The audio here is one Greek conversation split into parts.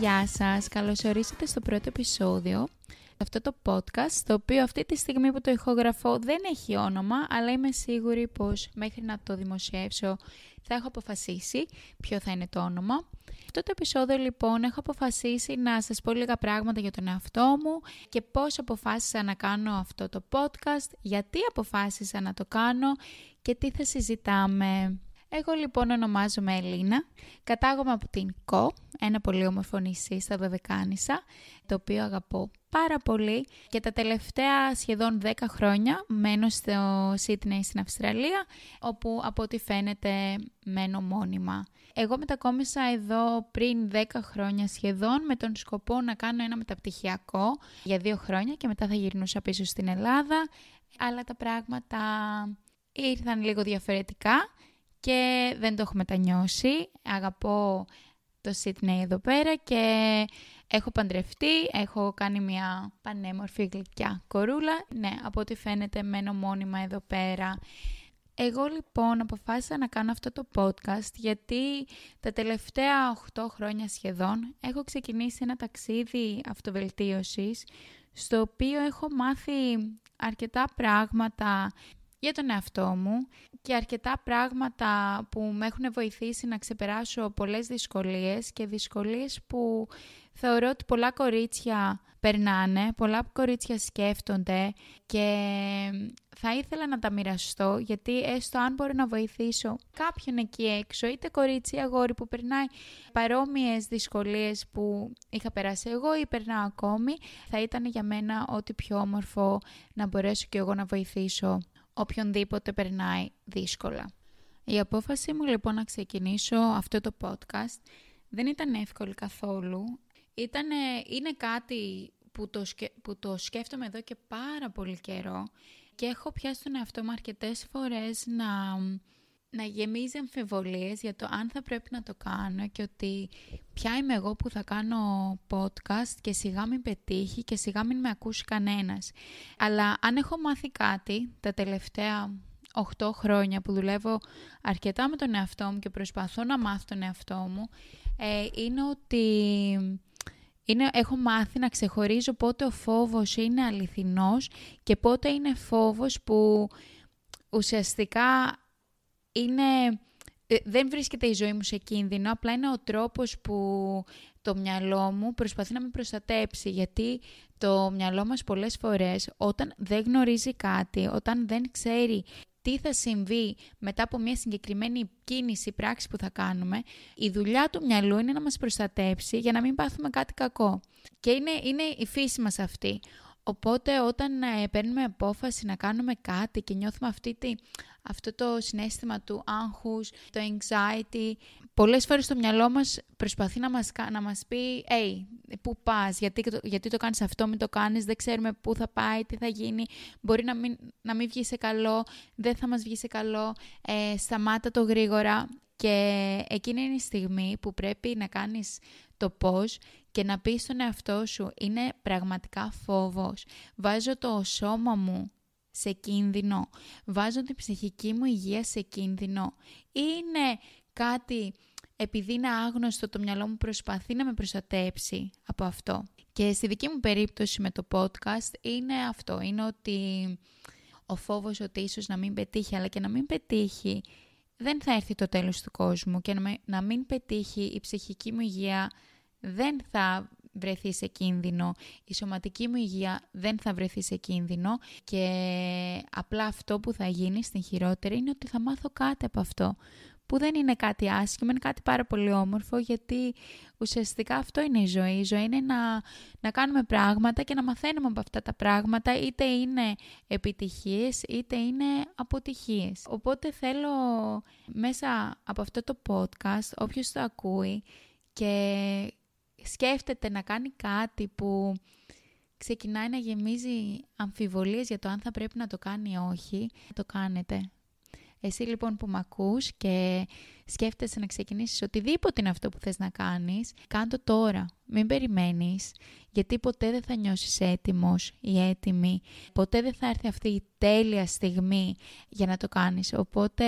γεια σας. Καλώς ορίσατε στο πρώτο επεισόδιο αυτό το podcast, το οποίο αυτή τη στιγμή που το ηχογραφώ δεν έχει όνομα, αλλά είμαι σίγουρη πως μέχρι να το δημοσιεύσω θα έχω αποφασίσει ποιο θα είναι το όνομα. Αυτό το επεισόδιο λοιπόν έχω αποφασίσει να σας πω λίγα πράγματα για τον εαυτό μου και πώς αποφάσισα να κάνω αυτό το podcast, γιατί αποφάσισα να το κάνω και τι θα συζητάμε. Εγώ λοιπόν ονομάζομαι Ελίνα, κατάγομαι από την ΚΟ, ένα πολύ όμορφο νησί στα Δωδεκάνησα, το οποίο αγαπώ πάρα πολύ. Και τα τελευταία σχεδόν 10 χρόνια μένω στο Σίτνεϊ στην Αυστραλία, όπου από ό,τι φαίνεται μένω μόνιμα. Εγώ μετακόμισα εδώ πριν 10 χρόνια σχεδόν με τον σκοπό να κάνω ένα μεταπτυχιακό για δύο χρόνια και μετά θα γυρνούσα πίσω στην Ελλάδα, αλλά τα πράγματα ήρθαν λίγο διαφορετικά και δεν το έχω μετανιώσει. Αγαπώ το Σίτνεϊ εδώ πέρα και έχω παντρευτεί, έχω κάνει μια πανέμορφη γλυκιά κορούλα. Ναι, από ό,τι φαίνεται μένω μόνιμα εδώ πέρα. Εγώ λοιπόν αποφάσισα να κάνω αυτό το podcast γιατί τα τελευταία 8 χρόνια σχεδόν έχω ξεκινήσει ένα ταξίδι αυτοβελτίωσης στο οποίο έχω μάθει αρκετά πράγματα για τον εαυτό μου και αρκετά πράγματα που με έχουν βοηθήσει να ξεπεράσω πολλές δυσκολίες και δυσκολίες που θεωρώ ότι πολλά κορίτσια περνάνε, πολλά κορίτσια σκέφτονται και θα ήθελα να τα μοιραστώ γιατί έστω αν μπορώ να βοηθήσω κάποιον εκεί έξω, είτε κορίτσι ή αγόρι που περνάει παρόμοιες δυσκολίες που είχα περάσει εγώ ή περνάω ακόμη, θα ήταν για μένα ό,τι πιο όμορφο να μπορέσω και εγώ να βοηθήσω οποιονδήποτε περνάει δύσκολα. Η απόφαση μου λοιπόν να ξεκινήσω αυτό το podcast δεν ήταν εύκολη καθόλου. Ήτανε, είναι κάτι που το, που το σκέφτομαι εδώ και πάρα πολύ καιρό και έχω πιάσει τον εαυτό μου αρκετές φορές να να γεμίζει αμφιβολίες για το αν θα πρέπει να το κάνω και ότι ποια είμαι εγώ που θα κάνω podcast και σιγά μην πετύχει και σιγά μην με ακούσει κανένας. Αλλά αν έχω μάθει κάτι τα τελευταία 8 χρόνια που δουλεύω αρκετά με τον εαυτό μου και προσπαθώ να μάθω τον εαυτό μου, ε, είναι ότι είναι, έχω μάθει να ξεχωρίζω πότε ο φόβος είναι αληθινός και πότε είναι φόβος που ουσιαστικά είναι... Ε, δεν βρίσκεται η ζωή μου σε κίνδυνο, απλά είναι ο τρόπος που το μυαλό μου προσπαθεί να με προστατέψει, γιατί το μυαλό μας πολλές φορές όταν δεν γνωρίζει κάτι, όταν δεν ξέρει τι θα συμβεί μετά από μια συγκεκριμένη κίνηση, πράξη που θα κάνουμε, η δουλειά του μυαλού είναι να μας προστατέψει για να μην πάθουμε κάτι κακό. Και είναι, είναι η φύση μας αυτή. Οπότε όταν ε, παίρνουμε απόφαση να κάνουμε κάτι και νιώθουμε αυτή τη, αυτό το συνέστημα του άγχους, το anxiety, πολλές φορές το μυαλό μας προσπαθεί να μας, να μας πει «Hey, πού πας, γιατί, γιατί το κάνεις αυτό, μην το κάνεις, δεν ξέρουμε πού θα πάει, τι θα γίνει, μπορεί να μην, να μην βγει σε καλό, δεν θα μας βγει σε καλό, ε, σταμάτα το γρήγορα». Και εκείνη είναι η στιγμή που πρέπει να κάνεις το πώς και να πεις στον εαυτό σου είναι πραγματικά φόβος. Βάζω το σώμα μου σε κίνδυνο. Βάζω την ψυχική μου υγεία σε κίνδυνο. Είναι κάτι επειδή είναι άγνωστο το μυαλό μου προσπαθεί να με προστατέψει από αυτό. Και στη δική μου περίπτωση με το podcast είναι αυτό. Είναι ότι ο φόβος ότι ίσως να μην πετύχει αλλά και να μην πετύχει δεν θα έρθει το τέλος του κόσμου και να μην πετύχει η ψυχική μου υγεία δεν θα βρεθεί σε κίνδυνο, η σωματική μου υγεία δεν θα βρεθεί σε κίνδυνο και απλά αυτό που θα γίνει στην χειρότερη είναι ότι θα μάθω κάτι από αυτό που δεν είναι κάτι άσχημο, είναι κάτι πάρα πολύ όμορφο γιατί ουσιαστικά αυτό είναι η ζωή. Η ζωή είναι να, να κάνουμε πράγματα και να μαθαίνουμε από αυτά τα πράγματα είτε είναι επιτυχίες είτε είναι αποτυχίες. Οπότε θέλω μέσα από αυτό το podcast όποιος το ακούει και σκέφτεται να κάνει κάτι που ξεκινάει να γεμίζει αμφιβολίες για το αν θα πρέπει να το κάνει ή όχι, το κάνετε. Εσύ λοιπόν που με ακούς και σκέφτεσαι να ξεκινήσεις οτιδήποτε είναι αυτό που θες να κάνεις, κάντο τώρα. Μην περιμένεις, γιατί ποτέ δεν θα νιώσεις έτοιμος ή έτοιμη. Ποτέ δεν θα έρθει αυτή η τέλεια στιγμή για να το κάνεις. Οπότε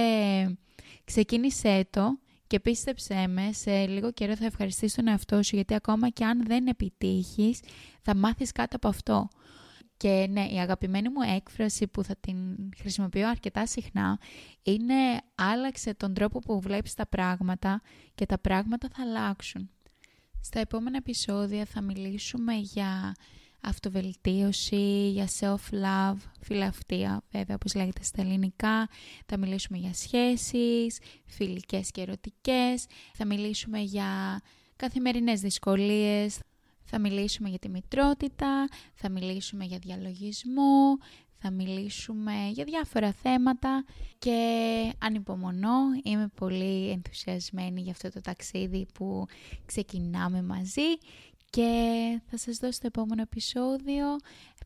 ξεκίνησέ το Και πίστεψέ με, σε λίγο καιρό θα ευχαριστήσεις τον εαυτό σου γιατί ακόμα και αν δεν επιτύχεις θα μάθεις κάτι από αυτό. Και ναι, η αγαπημένη μου έκφραση που θα την χρησιμοποιώ αρκετά συχνά είναι άλλαξε τον τρόπο που βλέπεις τα πράγματα και τα πράγματα θα αλλάξουν. Στα επόμενα επεισόδια θα μιλήσουμε για αυτοβελτίωση, για self-love, φιλαυτία βέβαια όπως λέγεται στα ελληνικά. Θα μιλήσουμε για σχέσεις, φιλικές και ερωτικές. Θα μιλήσουμε για καθημερινές δυσκολίες. Θα μιλήσουμε για τη μητρότητα, θα μιλήσουμε για διαλογισμό, θα μιλήσουμε για διάφορα θέματα και ανυπομονώ, είμαι πολύ ενθουσιασμένη για αυτό το ταξίδι που ξεκινάμε μαζί και θα σας δώσω το επόμενο επεισόδιο.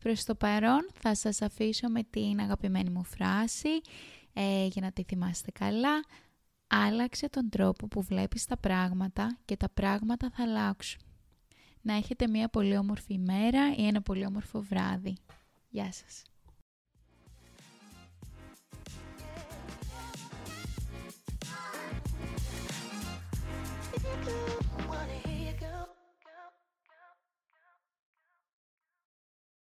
Προς το παρόν θα σας αφήσω με την αγαπημένη μου φράση ε, για να τη θυμάστε καλά. Άλλαξε τον τρόπο που βλέπεις τα πράγματα και τα πράγματα θα αλλάξουν. Να έχετε μια πολύ όμορφη ημέρα ή ένα πολύ όμορφο βράδυ. Γεια σας. money.